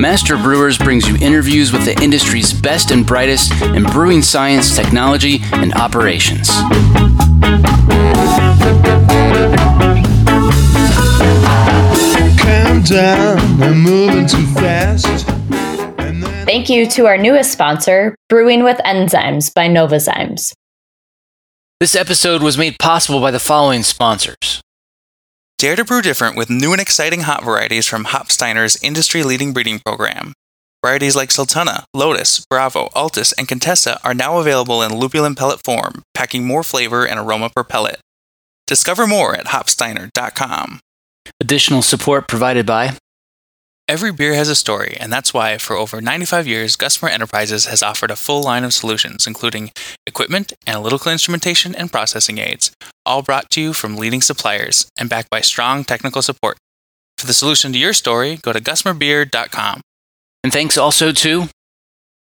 Master Brewers brings you interviews with the industry's best and brightest in brewing science, technology, and operations. down, I'm moving too fast. Thank you to our newest sponsor, Brewing with Enzymes by Novozymes. This episode was made possible by the following sponsors. Dare to brew different with new and exciting hop varieties from Hopsteiner's industry leading breeding program. Varieties like Sultana, Lotus, Bravo, Altus, and Contessa are now available in lupulin pellet form, packing more flavor and aroma per pellet. Discover more at hopsteiner.com. Additional support provided by Every beer has a story, and that's why, for over 95 years, Gusmer Enterprises has offered a full line of solutions, including equipment, analytical instrumentation, and processing aids, all brought to you from leading suppliers and backed by strong technical support. For the solution to your story, go to gusmerbeer.com. And thanks also to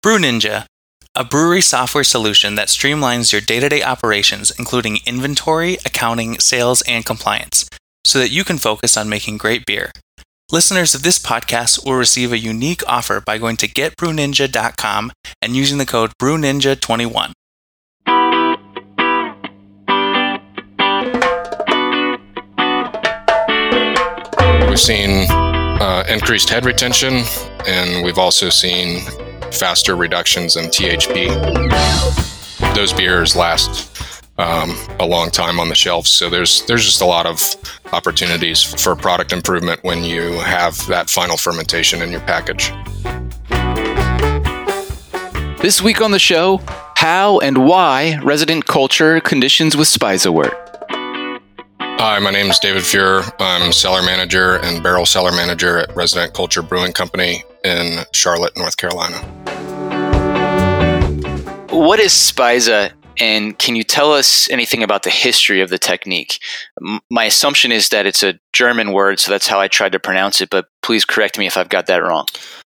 Brew Ninja, a brewery software solution that streamlines your day to day operations, including inventory, accounting, sales, and compliance so that you can focus on making great beer. Listeners of this podcast will receive a unique offer by going to getbrewninja.com and using the code BrewNinja21. We've seen uh, increased head retention, and we've also seen faster reductions in THP. Those beers last um, a long time on the shelves. So there's there's just a lot of opportunities for product improvement when you have that final fermentation in your package. This week on the show, how and why resident culture conditions with Speise work. Hi, my name is David Fuhrer. I'm cellar manager and barrel cellar manager at Resident Culture Brewing Company in Charlotte, North Carolina. What is Speise and can you tell us anything about the history of the technique? M- my assumption is that it's a German word, so that's how I tried to pronounce it, but please correct me if I've got that wrong.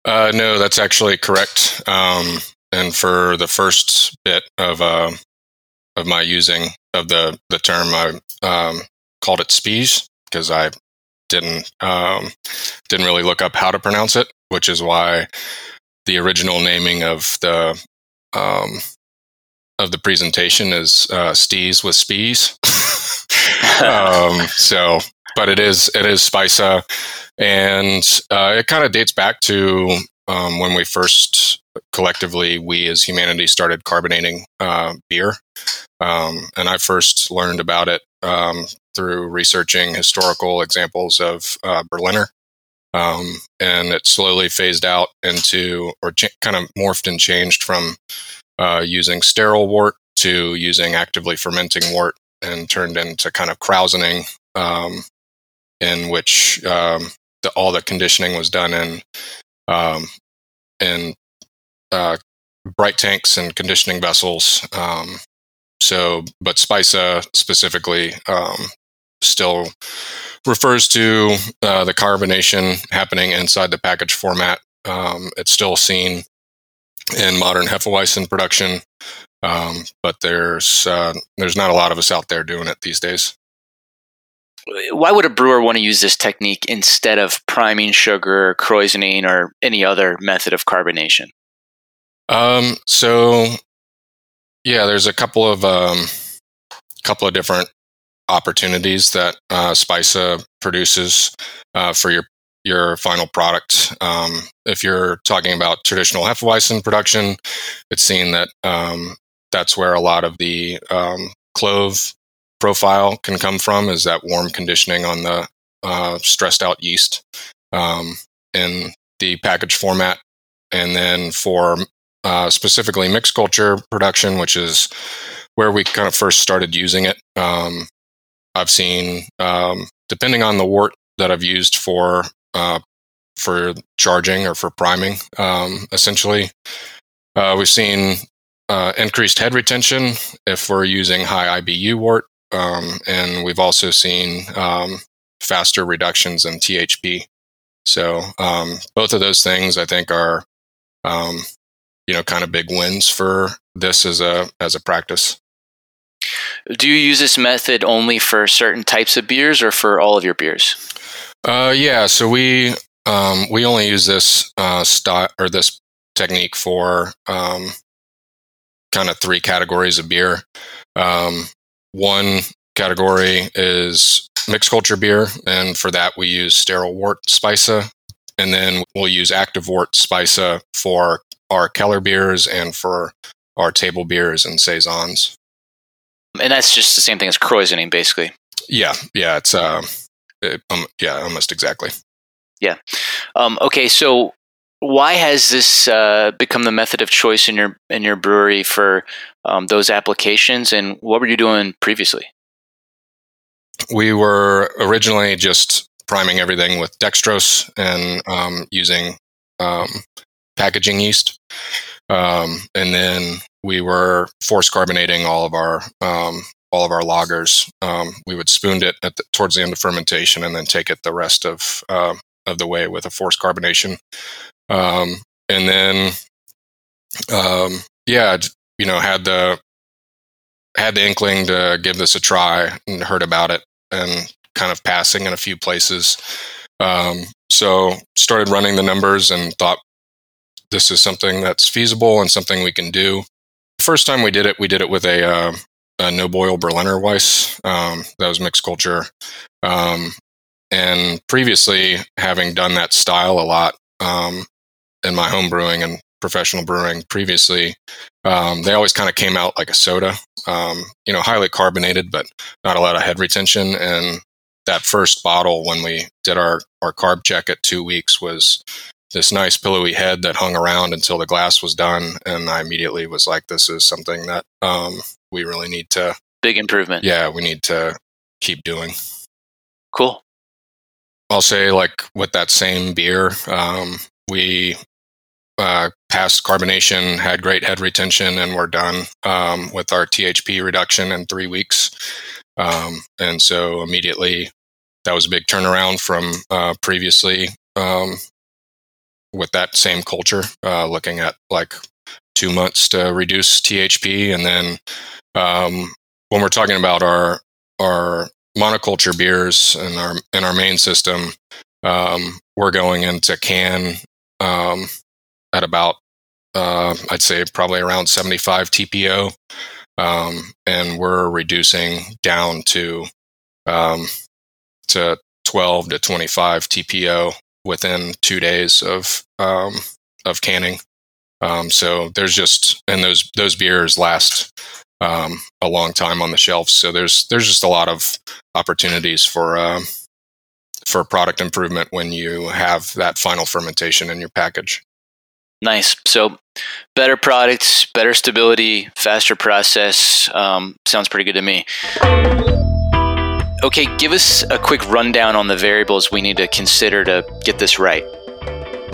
Uh, no, that's actually correct. Um, and for the first bit of uh, of my using of the the term, I um, called it Spies because I didn't um, didn't really look up how to pronounce it, which is why the original naming of the um, of the presentation is uh, Stees with Spies. um, so, but it is it is Speise, and uh, it kind of dates back to um, when we first collectively we as humanity started carbonating uh, beer, um, and I first learned about it um, through researching historical examples of uh, Berliner. Um, and it slowly phased out into, or ch- kind of morphed and changed from uh, using sterile wort to using actively fermenting wort and turned into kind of krausening, um, in which um, the, all the conditioning was done in um, in uh, bright tanks and conditioning vessels. Um, so, but Speise specifically um, still refers to uh, the carbonation happening inside the package format. Um, it's still seen in modern Hefeweizen production. Um, but there's uh, there's not a lot of us out there doing it these days. Why would a brewer want to use this technique instead of priming sugar, krausening, or any other method of carbonation? Um, so, yeah, there's a couple of um, couple of different opportunities that uh, Speise produces uh, for your your final product. Um, if you're talking about traditional Hefeweizen production, it's seen that um, that's where a lot of the um, clove profile can come from is that warm conditioning on the uh, stressed out yeast um, in the package format. And then for uh, specifically mixed culture production, which is where we kind of first started using it, um, I've seen, um, depending on the wort that I've used for uh, for charging or for priming. Um, essentially, uh, we've seen uh, increased head retention if we're using high IBU wort um, and we've also seen um, faster reductions in THP. So um, both of those things, I think, are um, you know kind of big wins for this as a as a practice. Do you use this method only for certain types of beers or for all of your beers? Uh, yeah, so we um, we only use this uh, style or this technique for um, kind of three categories of beer. Um, one category is mixed culture beer, and for that we use sterile wort Speise, and then we'll use active wort Speise for our Keller beers and for our table beers and saisons. And that's just the same thing as krausening, basically. Yeah, yeah, it's uh, um, yeah, almost exactly. Yeah. Um, okay, so why has this uh, become the method of choice in your in your brewery for um, those applications, and what were you doing previously? We were originally just priming everything with dextrose and um, using um, packaging yeast, um, and then we were force carbonating all of our um, all of our lagers. Um, we would spoon it the, towards the end of fermentation, and then take it the rest of uh, of the way with a forced carbonation. Um, and then, um, yeah, you know, had the had the inkling to give this a try and heard about it and kind of passing in a few places. Um, so started running the numbers and thought this is something that's feasible and something we can do. First time we did it, we did it with a, uh, a no boil Berliner Weiss. Um, that was mixed culture. Um, and previously, having done that style a lot, um, in my home brewing and professional brewing previously, um, they always kind of came out like a soda, um, you know, highly carbonated, but not a lot of head retention. And that first bottle, when we did our, our carb check at two weeks, was this nice pillowy head that hung around until the glass was done. And I immediately was like, this is something that um, we really need to. Big improvement. Yeah, we need to keep doing. Cool. I'll say, like with that same beer, um, we uh, passed carbonation, had great head retention, and we're done um, with our THP reduction in three weeks. Um, and so immediately, that was a big turnaround from uh, previously um, with that same culture, uh, looking at like two months to reduce THP, and then um, when we're talking about our our monoculture beers and our in our main system, um, we're going into can um, at about uh, I'd say probably around 75 TPO, um, and we're reducing down to um, to 12 to 25 TPO within two days of um, of canning. Um, so there's just and those those beers last um, a long time on the shelves. So there's there's just a lot of opportunities for uh, for product improvement when you have that final fermentation in your package. Nice. So, better products, better stability, faster process. Um, sounds pretty good to me. Okay, give us a quick rundown on the variables we need to consider to get this right.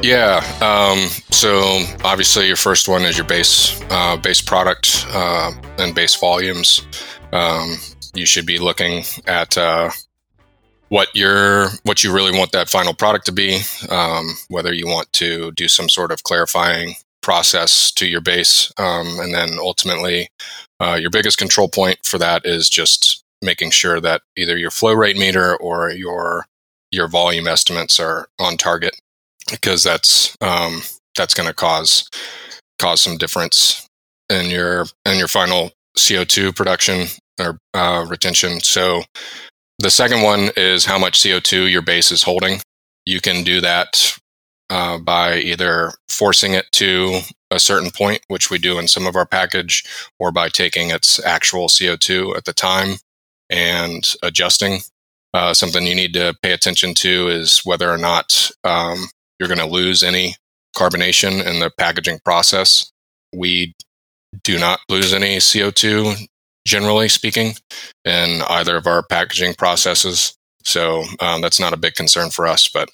Yeah. Um, so obviously, your first one is your base uh, base product uh, and base volumes. Um, you should be looking at uh, what you're what you really want that final product to be um, whether you want to do some sort of clarifying process to your base um, and then ultimately uh, your biggest control point for that is just making sure that either your flow rate meter or your your volume estimates are on target because that's um, that's going to cause cause some difference in your in your final CO2 production or uh, retention. So the second one is how much CO2 your base is holding. You can do that uh, by either forcing it to a certain point, which we do in some of our package, or by taking its actual CO2 at the time and adjusting. Uh, something you need to pay attention to is whether or not um, you're going to lose any carbonation in the packaging process. We do not lose any CO2 generally speaking, in either of our packaging processes. So um, that's not a big concern for us. But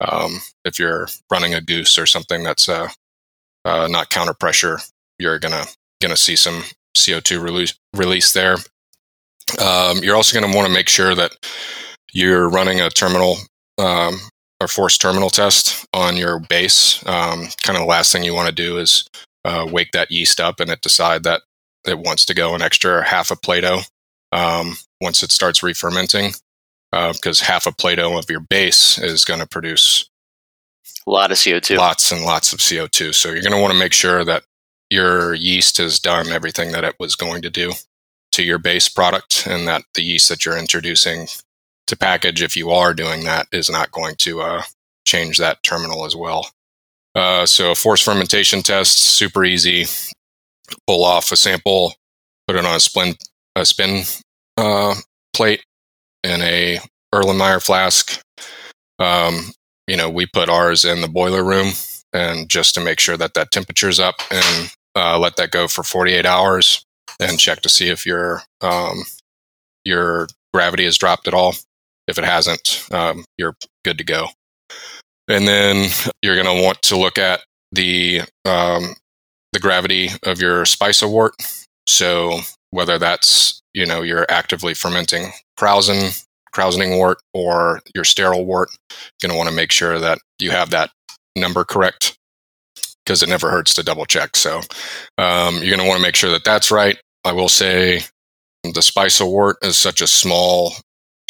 um, if you're running a goose or something that's uh, uh, not counter pressure, you're gonna gonna see some CO2 release release there. Um, you're also going to want to make sure that you're running a terminal um, or forced terminal test on your base. Um, kind of the last thing you want to do is uh, wake that yeast up and it decide that it wants to go an extra half a Plato um, once it starts re-fermenting, because uh, half a Plato of your base is going to produce a lot of CO2, lots and lots of CO2. So you're going to want to make sure that your yeast has done everything that it was going to do to your base product, and that the yeast that you're introducing to package, if you are doing that, is not going to uh, change that terminal as well. Uh, so a forced fermentation test, super easy. Pull off a sample, put it on a spin, a spin uh, plate in a Erlenmeyer flask. Um, you know, we put ours in the boiler room, and just to make sure that that temperature's up, and uh, let that go for 48 hours, and check to see if your um, your gravity has dropped at all. If it hasn't, um, you're good to go. And then you're going to want to look at the um, the gravity of your Speisewort. So whether that's you know you're actively fermenting krausen krausening wort or your sterile wort, you're going to want to make sure that you have that number correct because it never hurts to double check. So um, you're going to want to make sure that that's right. I will say the Speisewort is such a small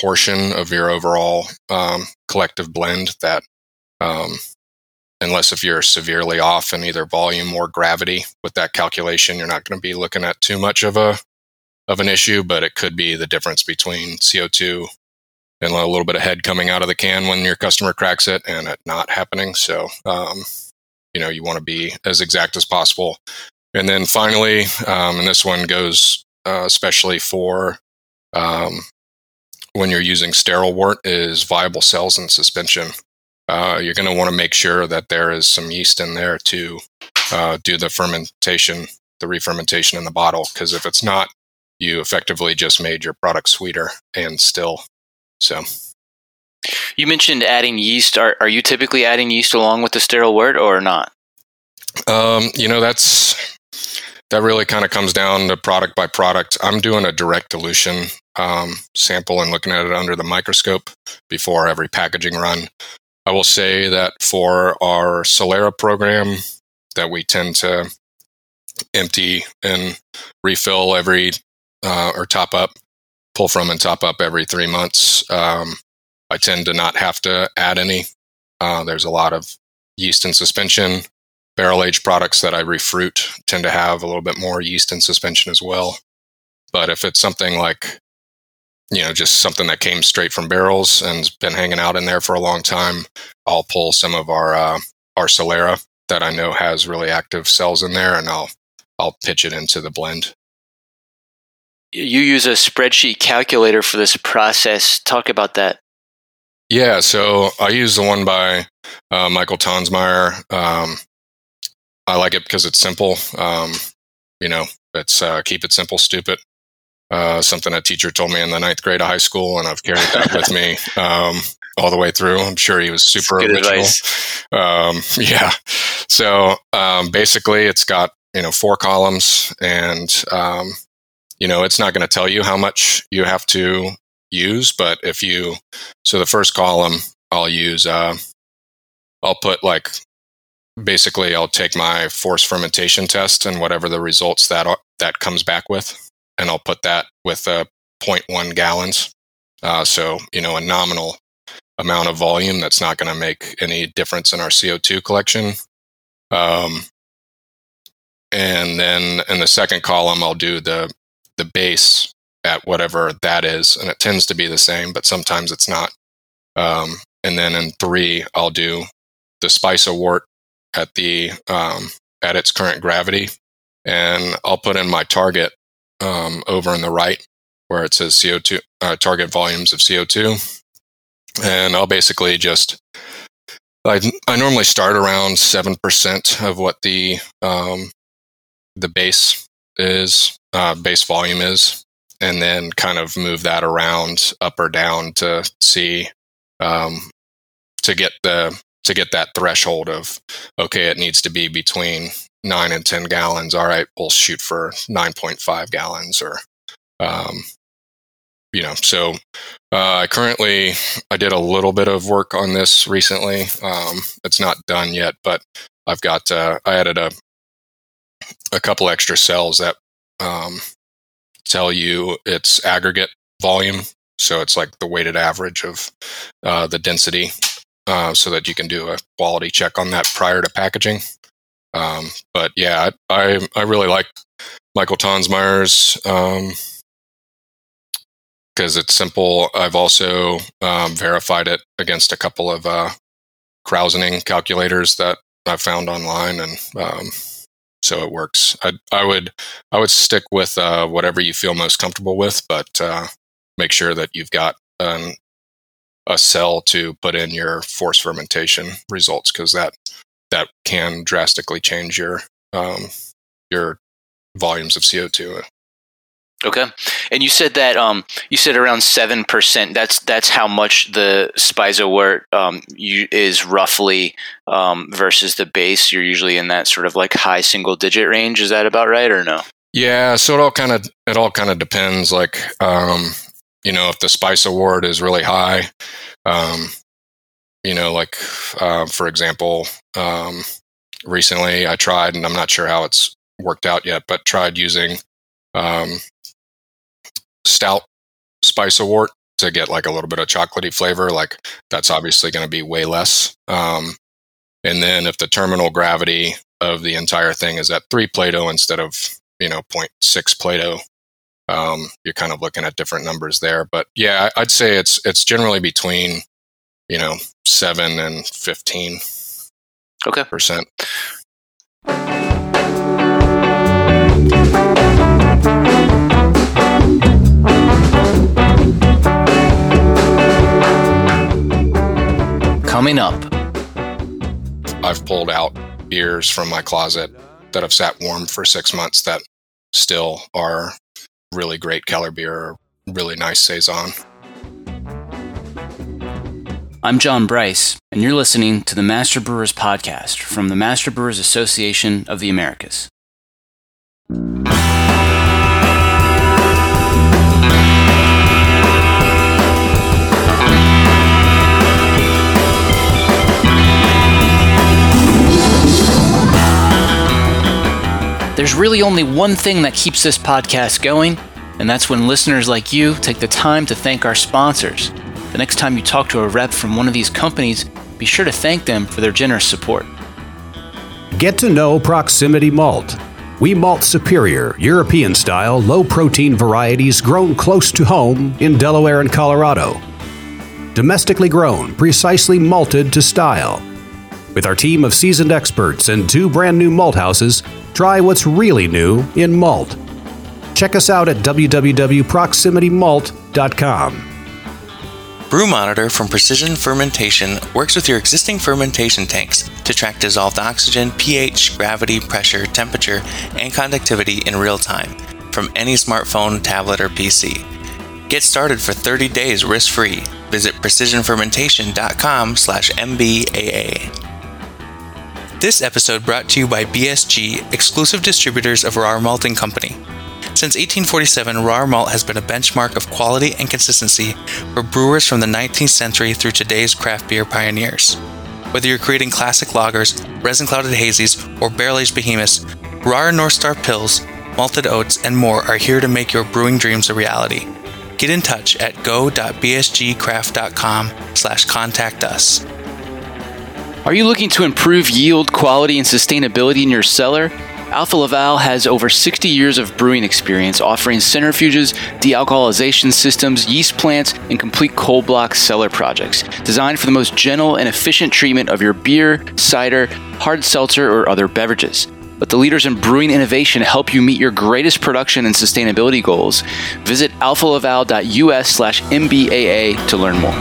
portion of your overall um, collective blend that um, unless if you're severely off in either volume or gravity with that calculation, you're not going to be looking at too much of a of an issue. But it could be the difference between CO2 and a little bit of head coming out of the can when your customer cracks it and it not happening. So, um, you know, you want to be as exact as possible. And then finally, um, and this one goes uh, especially for um, when you're using sterile wort, is viable cells in suspension. Uh, you're going to want to make sure that there is some yeast in there to uh, do the fermentation, the re-fermentation in the bottle. Because if it's not, you effectively just made your product sweeter and still. So, you mentioned adding yeast. Are are you typically adding yeast along with the sterile wort or not? Um, you know, that's that really kind of comes down to product by product. I'm doing a direct dilution um, sample and looking at it under the microscope before every packaging run. I will say that for our Solera program, that we tend to empty and refill every uh, or top up, pull from and top up every three months. Um, I tend to not have to add any. Uh, there's a lot of yeast in suspension barrel aged products that I refruit tend to have a little bit more yeast in suspension as well. But if it's something like, you know, just something that came straight from barrels and's been hanging out in there for a long time, I'll pull some of our uh, our Solera that I know has really active cells in there, and I'll I'll pitch it into the blend. You use a spreadsheet calculator for this process. Talk about that. Yeah, so I use the one by uh, Michael Tonsmeire. Um, I like it because it's simple. Um, you know, it's uh, keep it simple, stupid. Uh, something a teacher told me in the ninth grade of high school, and I've carried that with me um, all the way through. I'm sure he was super original. Um, yeah. So um, basically, it's got you know four columns, and um, you know it's not going to tell you how much you have to use, but if you so the first column, I'll use. Uh, I'll put like basically I'll take my force fermentation test and whatever the results that that comes back with, and I'll put that with uh, 0.1 gallons. Uh, so you know a nominal amount of volume that's not going to make any difference in our CO2 collection. Um, and then in the second column, I'll do the the base at whatever that is, and it tends to be the same, but sometimes it's not. Um, and then in three, I'll do the Speisewort at the um, at its current gravity, and I'll put in my target um, over on the right where it says CO2 uh, target volumes of CO2, and I'll basically just I, I normally start around seven percent of what the um, the base is uh, base volume is, and then kind of move that around up or down to see um, to get the to get that threshold of okay it needs to be between 9 and 10 gallons all right we'll shoot for 9.5 gallons or um, you know, so uh, currently I did a little bit of work on this recently. Um, it's not done yet, but I've got uh, I added a a couple extra cells that um, tell you its aggregate volume. So it's like the weighted average of uh, the density, uh, so that you can do a quality check on that prior to packaging. Um, but yeah, I, I really like Michael Tonsmeire's um, because it's simple. I've also um, verified it against a couple of uh, Krausening calculators that I found online, and um, so it works. I, I would I would stick with uh, whatever you feel most comfortable with, but uh, make sure that you've got um, a cell to put in your force fermentation results because that that can drastically change your um, your volumes of CO two. Okay, and you said that um, you said around seven percent. That's that's how much the Speisewort um, you, is roughly um, versus the base. You're usually in that sort of like high single digit range. Is that about right or no? Yeah, so it all kind of it all kind of depends. Like, um, you know, if the Speisewort is really high, um, you know, like uh, for example, um, recently I tried, and I'm not sure how it's worked out yet, but tried using um, stout Speisewort to get like a little bit of chocolatey flavor. Like that's obviously going to be way less. Um, and then if the terminal gravity of the entire thing is at three Plato instead of you know 0.6 Plato, um, you're kind of looking at different numbers there. But yeah, I'd say it's it's generally between you know seven and fifteen. Okay. Percent. Coming up, I've pulled out beers from my closet that have sat warm for six months that still are really great Keller beer, really nice saison. I'm John Bryce, and you're listening to the Master Brewers Podcast from the Master Brewers Association of the Americas. There's really only one thing that keeps this podcast going, and that's when listeners like you take the time to thank our sponsors. The next time you talk to a rep from one of these companies, be sure to thank them for their generous support. Get to know Proximity Malt. We malt superior, European style, low protein varieties grown close to home in Delaware and Colorado. Domestically grown, precisely malted to style. With our team of seasoned experts and two brand new malt houses, try what's really new in malt. Check us out at www.proximitymalt.com. Brew Monitor from Precision Fermentation works with your existing fermentation tanks to track dissolved oxygen, pH, gravity, pressure, temperature, and conductivity in real time from any smartphone, tablet, or PC. Get started for 30 days risk-free. Visit precisionfermentation.com/mbaa. This episode brought to you by BSG, exclusive distributors of Rahr Malting Company. Since 1847, Rahr Malt has been a benchmark of quality and consistency for brewers from the 19th century through today's craft beer pioneers. Whether you're creating classic lagers, resin clouded hazies, or barrel aged behemoths, Rahr North Star Pils, malted oats, and more are here to make your brewing dreams a reality. Get in touch at go.bsgcraft.com slash contact us. Are you looking to improve yield, quality, and sustainability in your cellar? Alfa Laval has over 60 years of brewing experience offering centrifuges, dealcoholization systems, yeast plants, and complete cold block cellar projects designed for the most gentle and efficient treatment of your beer, cider, hard seltzer, or other beverages. Let the leaders in brewing innovation help you meet your greatest production and sustainability goals. Visit alphalaval.us slash MBAA to learn more.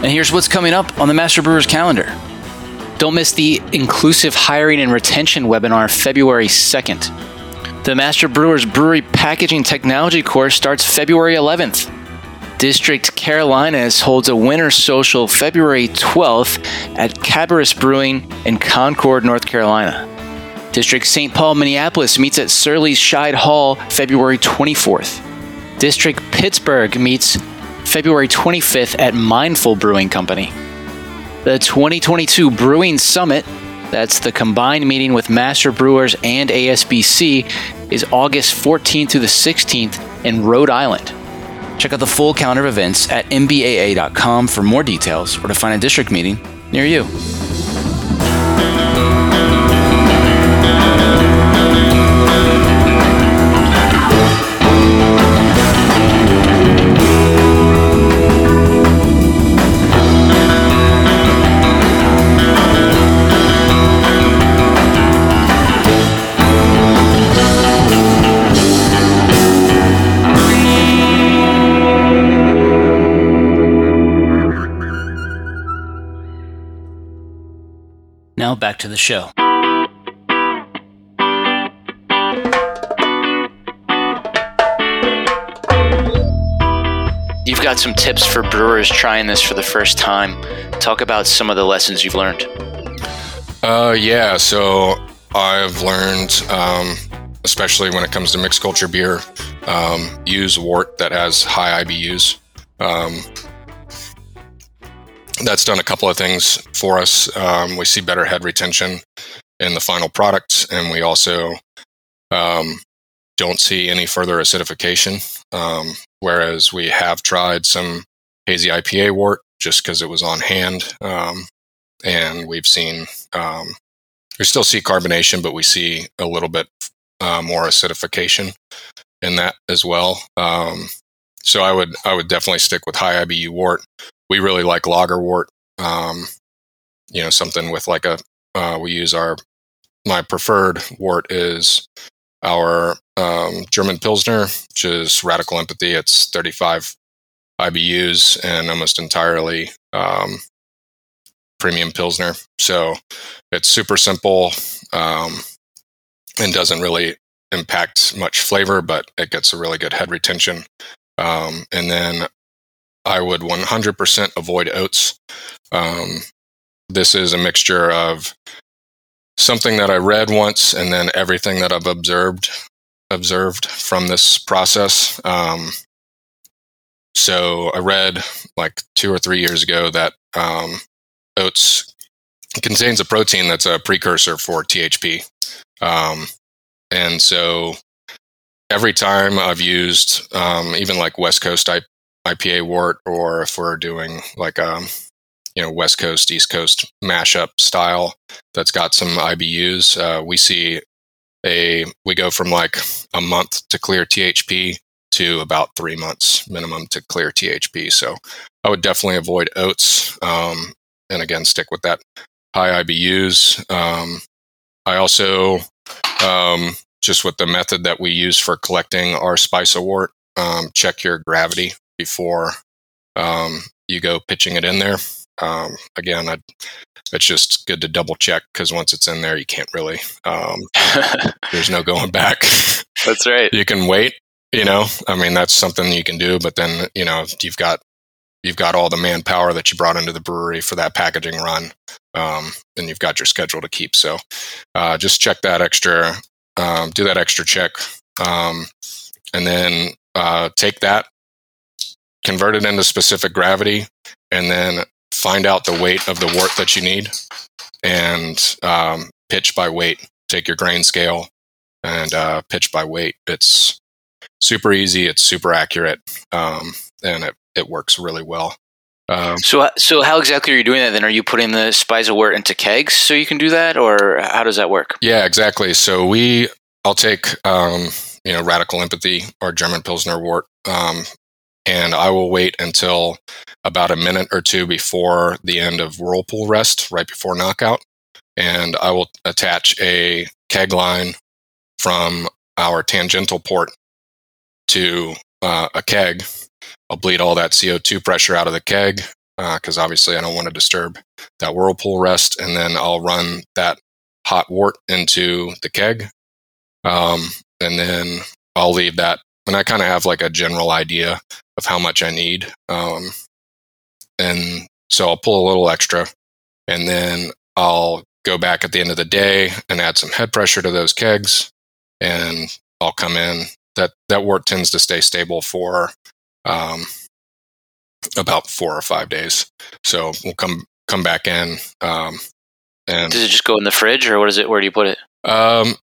And here's what's coming up on the Master Brewers calendar. Don't miss the Inclusive Hiring and Retention webinar February 2nd. The Master Brewers Brewery Packaging Technology course starts February 11th. District Carolinas holds a winter social February 12th at Cabarrus Brewing in Concord, North Carolina. District St. Paul, Minneapolis meets at Surly's Scheid Hall February 24th. District Pittsburgh meets February 25th at Mindful Brewing Company. The 2022 Brewing Summit, that's the combined meeting with Master Brewers and ASBC, is August 14th through the 16th in Rhode Island. Check out the full calendar of events at mbaa.com for more details or to find a district meeting near you. Back to the show. You've got some tips for brewers trying this for the first time. Talk about some of the lessons you've learned. Uh, yeah. So I've learned, um, especially when it comes to mixed culture beer, um, use wort that has high IBUs. Um, that's done a couple of things for us. Um, we see better head retention in the final product, and we also um, don't see any further acidification. Um, whereas we have tried some hazy IPA wort just because it was on hand, um, and we've seen um, we still see carbonation, but we see a little bit uh, more acidification in that as well. Um, so I would I would definitely stick with high IBU wort. We really like lager wort. Um, you know, something with like a uh, we use our my preferred wort is our um, German Pilsner, which is Radical Empathy. It's 35 IBUs and almost entirely um, premium Pilsner. So it's super simple um, and doesn't really impact much flavor, but it gets a really good head retention. Um, and then I would 100% avoid oats. Um, this is a mixture of something that I read once and then everything that I've observed observed from this process. Um, so I read like two or three years ago that um, oats contains a protein that's a precursor for THP. Um, and so every time I've used um, even like West Coast IPA wort, or if we're doing like a um, you know West Coast East Coast mashup style that's got some IBUs, uh, we see a we go from like a month to clear THP to about three months minimum to clear THP. So I would definitely avoid oats, um, and again stick with that high IBUs. Um, I also um, just with the method that we use for collecting our Speisewort, um, check your gravity before um, you go pitching it in there. Um, again, I'd, it's just good to double check because once it's in there, you can't really. Um, there's no going back. That's right. you can wait. You know, I mean, that's something you can do. But then, you know, you've got you've got all the manpower that you brought into the brewery for that packaging run, um, and you've got your schedule to keep. So, uh, just check that extra, um, do that extra check, um, and then uh, take that, convert it into specific gravity, and then find out the weight of the wort that you need and um, pitch by weight. Take your grain scale and uh, pitch by weight. It's super easy. It's super accurate, um, and it, it works really well. Um, so, so how exactly are you doing that? Then, are you putting the Speise wort into kegs so you can do that, or how does that work? Yeah, exactly. So we, I'll take, um, you know, radical empathy or German Pilsner wort, um, and I will wait until about a minute or two before the end of whirlpool rest, right before knockout. And I will attach a keg line from our tangential port to uh, a keg. I'll bleed all that CO2 pressure out of the keg because uh, obviously I don't want to disturb that whirlpool rest. And then I'll run that hot wort into the keg. Um, and then I'll leave that. And I kind of have like a general idea of how much I need. Um, and so I'll pull a little extra and then I'll go back at the end of the day and add some head pressure to those kegs, and I'll come in. That that wort tends to stay stable for um, about four or five days. So we'll come come back in. Um, and Does it just go in the fridge, or what is it? Where do you put it? um,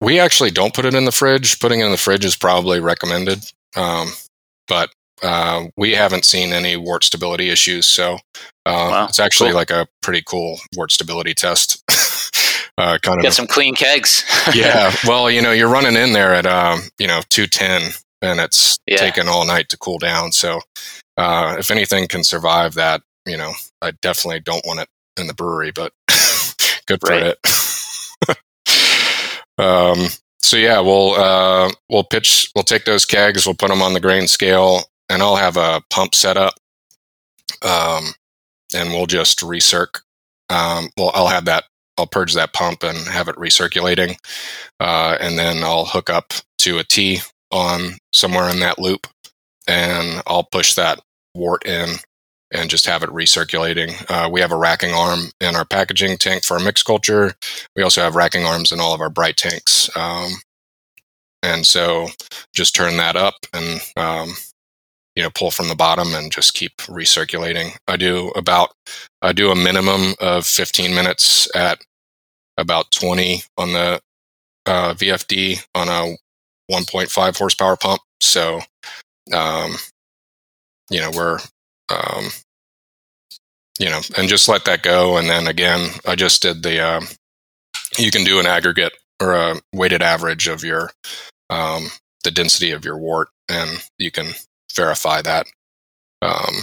we actually don't put it in the fridge. Putting it in the fridge is probably recommended, um, but uh, we haven't seen any wort stability issues. So uh, Wow, it's actually cool. like a pretty cool wort stability test. uh, kind of Got some clean kegs. yeah. Well, you know, you're running in there at um, you know, two ten, and it's Yeah. taken all night to cool down. So, uh, if anything can survive that, you know, I definitely don't want it in the brewery, but good for Right. it. um. So yeah, we'll uh, we'll pitch. We'll take those kegs. We'll put them on the grain scale, and I'll have a pump set up. Um, and we'll just recirc. Um, well, I'll have that. I'll purge that pump and have it recirculating uh, and then I'll hook up to a T on somewhere in that loop, and I'll push that wort in and just have it recirculating. Uh, we have a racking arm in our packaging tank for our mixed culture. We also have racking arms in all of our bright tanks, um, and so just turn that up and um, you know pull from the bottom and just keep recirculating. I do about I do a minimum of 15 minutes at about 20 on the uh, VFD on a 1.5 horsepower pump. So, um, you know, we're, um, you know, and just let that go. And then again, I just did the, um, you can do an aggregate or a weighted average of your, um, the density of your wort, and you can verify that um,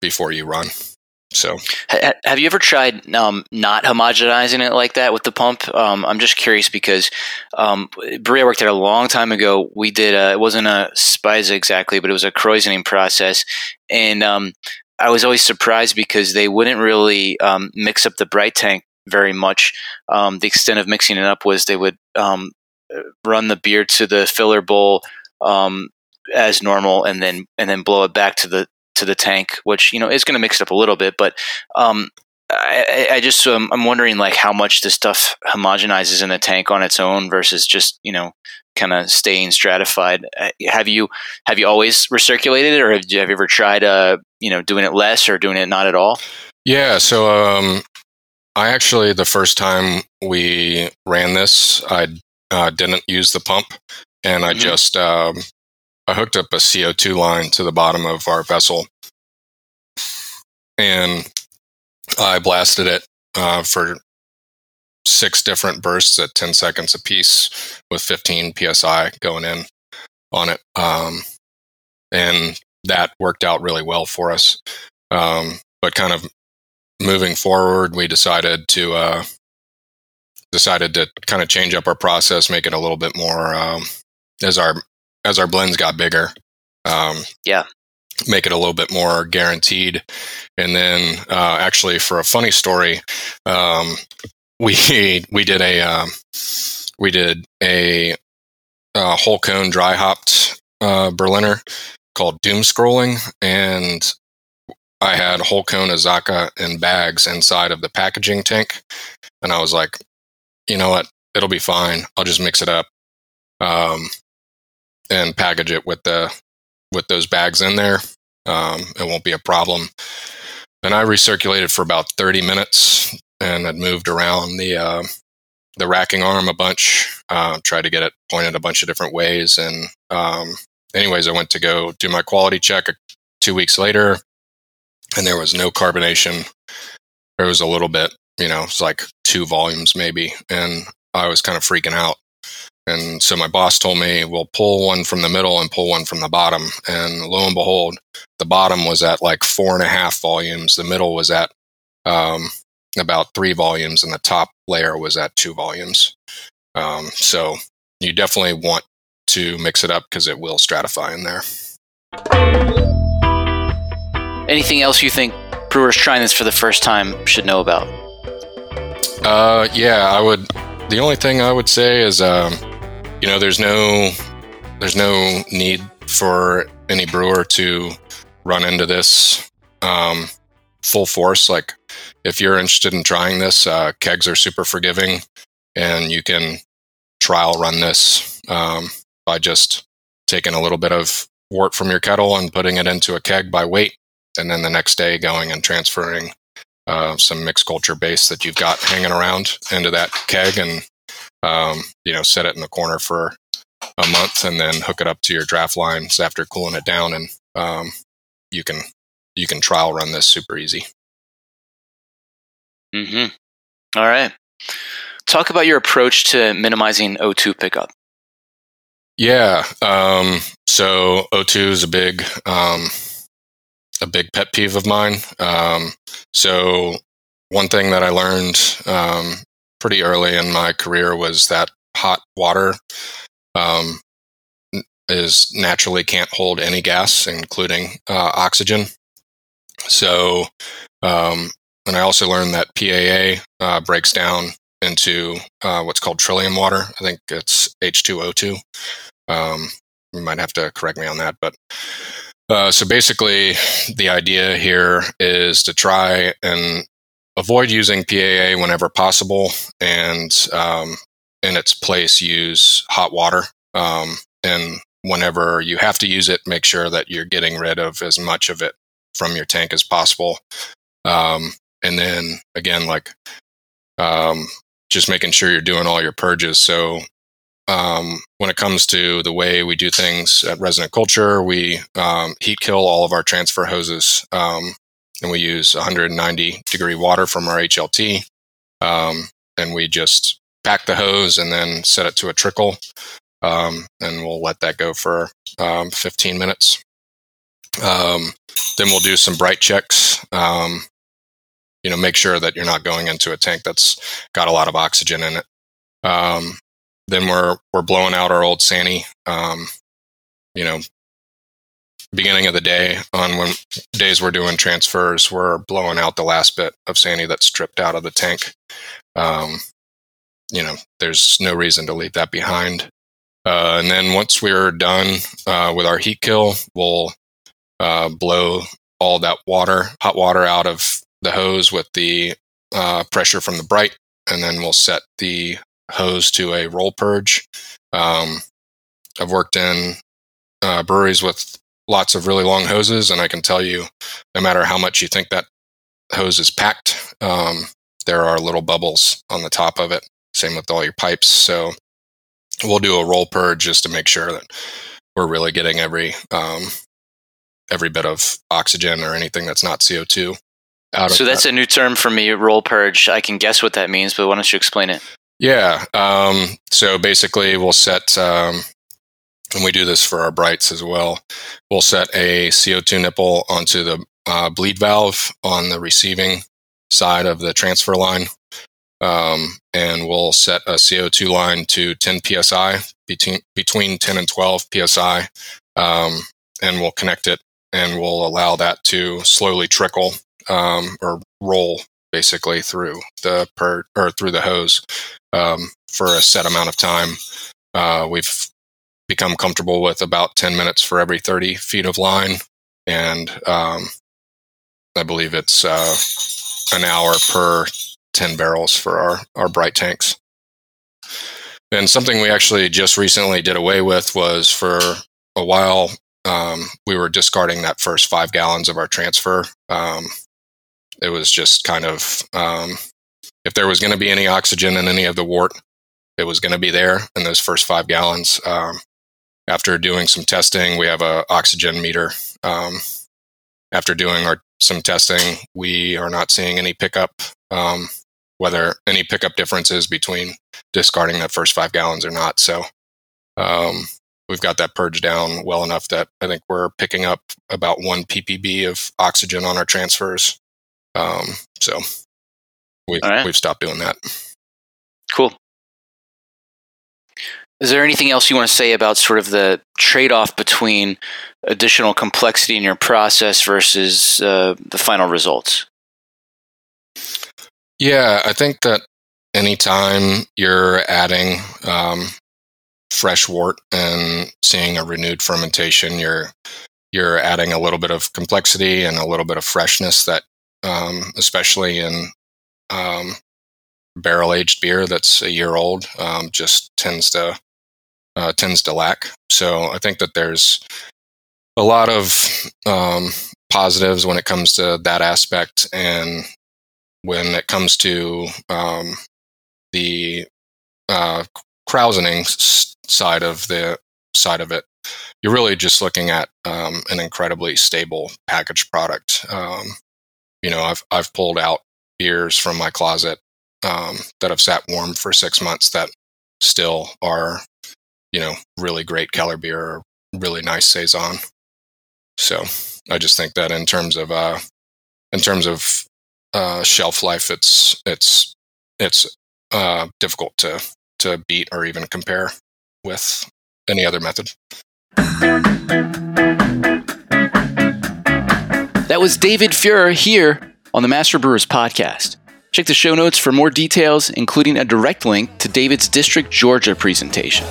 before you run. So, Have you ever tried um, not homogenizing it like that with the pump? Um, I'm just curious because um, Bria worked there a long time ago. We did a, it wasn't a Speise exactly, but it was a krausening process, and um, I was always surprised because they wouldn't really um, mix up the bright tank very much. Um, the extent of mixing it up was they would run the beer to the filler bowl um, as normal, and then and then blow it back to the to the tank, which you know is going to mix it up a little bit. But um, I, I just um, I'm wondering like how much this stuff homogenizes in the tank on its own versus just you know kind of staying stratified. Uh, Have you have you always recirculated it, or have you, have you ever tried uh you know doing it less or doing it not at all? Yeah, so um, I actually the first time we ran this, I uh, didn't use the pump, and I Mhm. just um, I hooked up a CO two line to the bottom of our vessel, and I blasted it uh, for six different bursts at ten seconds apiece, with fifteen psi going in on it, um, and that worked out really well for us. Um, but kind of moving forward, we decided to uh, decided to kind of change up our process, make it a little bit more um, as our as our blends got bigger. Um, Yeah. make it a little bit more guaranteed. And then, uh, actually, for a funny story, um, we we did a um, we did a, uh whole cone dry hopped uh, Berliner called Doom Scrolling, and I had whole cone Azacca in bags inside of the packaging tank, and I was like, you know what, it'll be fine. I'll just mix it up, um, and package it with the with those bags in there. Um, it won't be a problem. And I recirculated for about thirty minutes, and had moved around the uh, the racking arm a bunch. Uh, tried to get it pointed a bunch of different ways, and um, anyways, I went to go do my quality check two weeks later, and there was no carbonation. There was a little bit, you know, it's like two volumes maybe, and I was kind of freaking out. And so my boss told me, "We'll pull one from the middle and pull one from the bottom." And lo and behold, the bottom was at like four and a half volumes. The middle was at um, about three volumes, and the top layer was at two volumes. Um, so you definitely want to mix it up because it will stratify in there. Anything else you think brewers trying this for the first time should know about? Uh, yeah, I would. The only thing I would say is, um, you know, there's no, there's no need for any brewer to run into this um, full force. Like, if you're interested in trying this, uh, kegs are super forgiving, and you can trial run this um, by just taking a little bit of wort from your kettle and putting it into a keg by weight, and then the next day going and transferring uh, some mixed culture base that you've got hanging around into that keg, and um, you know set it in the corner for a month, and then hook it up to your draft lines after cooling it down, and um, you can you can trial run this super easy. hmm All right. Talk about your approach to minimizing O2 pickup. Yeah. Um, so O2 is a big, um, a big pet peeve of mine. Um, so one thing that I learned um, pretty early in my career was that hot water um, is naturally can't hold any gas, including uh, oxygen. So, um, and I also learned that PAA uh, breaks down into uh, what's called trillium water. I think it's H2O2. Um, you might have to correct me on that, but uh, so basically, the idea here is to try and avoid using PAA whenever possible, and um, in its place, use hot water. Um, and whenever you have to use it, make sure that you're getting rid of as much of it from your tank as possible. Um, and then again, like um, just making sure you're doing all your purges. So um, when it comes to the way we do things at Resonant Culture, we um, heat kill all of our transfer hoses, um, and we use 190 degree water from our HLT, um, and we just pack the hose and then set it to a trickle, um, and we'll let that go for um, 15 minutes. then we'll do some bright checks you know make sure that you're not going into a tank that's got a lot of oxygen in it um, then we're we're blowing out our old Sani. Um, you know, beginning of the day on when days we're doing transfers, we're blowing out the last bit of Sani that's stripped out of the tank. Um, you know, there's no reason to leave that behind. Uh, and then once we're done uh, with our heat kill, we'll uh, blow all that water, hot water, out of the hose with the uh, pressure from the bright, and then we'll set the hose to a roll purge. Um, I've worked in uh, breweries with lots of really long hoses, and I can tell you, no matter how much you think that hose is packed, um, there are little bubbles on the top of it. Same with all your pipes. So we'll do a roll purge just to make sure that we're really getting every um, every bit of oxygen or anything that's not CO two out. So that's that. a new term for me. Roll purge. I can guess what that means, but why don't you explain it? Yeah. Um, so basically, we'll set, um, and we do this for our brights as well. We'll set a CO2 nipple onto the uh, bleed valve on the receiving side of the transfer line. Um, and we'll set a CO2 line to 10 psi between between 10 and 12 psi, um, and we'll connect it and we'll allow that to slowly trickle um, or roll basically through the per or through the hose um, for a set amount of time. Uh, we've become comfortable with about 10 minutes for every 30 feet of line. And um, I believe it's uh, an hour per 10 barrels for our, our bright tanks. And something we actually just recently did away with was for a while, um, we were discarding that first five gallons of our transfer. Um, it was just kind of um, if there was going to be any oxygen in any of the wort, it was going to be there in those first five gallons. Um, after doing some testing, we have a oxygen meter. Um, after doing our some testing, we are not seeing any pickup, um, whether any pickup differences between discarding that first five gallons or not. So um, we've got that purge down well enough that I think we're picking up about one ppb of oxygen on our transfers. Um, so we, right. we've stopped doing that. Cool. Is there anything else you want to say about sort of the trade off between additional complexity in your process versus uh, the final results? Yeah, I think that anytime you're adding um, fresh wort and seeing a renewed fermentation, you're you're adding a little bit of complexity and a little bit of freshness that um, especially in um, barrel aged beer that's a year old. Um, just tends to uh, tends to lack. So I think that there's a lot of um, positives when it comes to that aspect, and when it comes to um, the uh, side of the side of it, you're really just looking at um, an incredibly stable packaged product. Um, you know, I've I've pulled out beers from my closet um, that have sat warm for six months that still are, you know, really great Keller beer, or really nice saison. So I just think that in terms of uh, in terms of uh, shelf life, it's it's it's uh, difficult to to beat or even compare with any other method. That was David Fuhrer here on the Master Brewers podcast. Check the show notes for more details, including a direct link to David's District, Georgia presentation.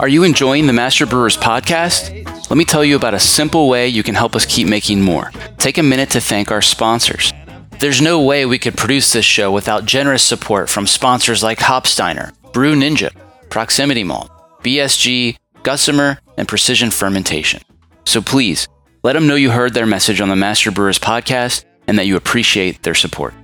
Are you enjoying the Master Brewers podcast? Let me tell you about a simple way you can help us keep making more. Take a minute to thank our sponsors. There's no way we could produce this show without generous support from sponsors like Hopsteiner, Brew Ninja, Proximity Malt, BSG, Gusmer, and Precision Fermentation. So please, let them know you heard their message on the Master Brewers podcast and that you appreciate their support.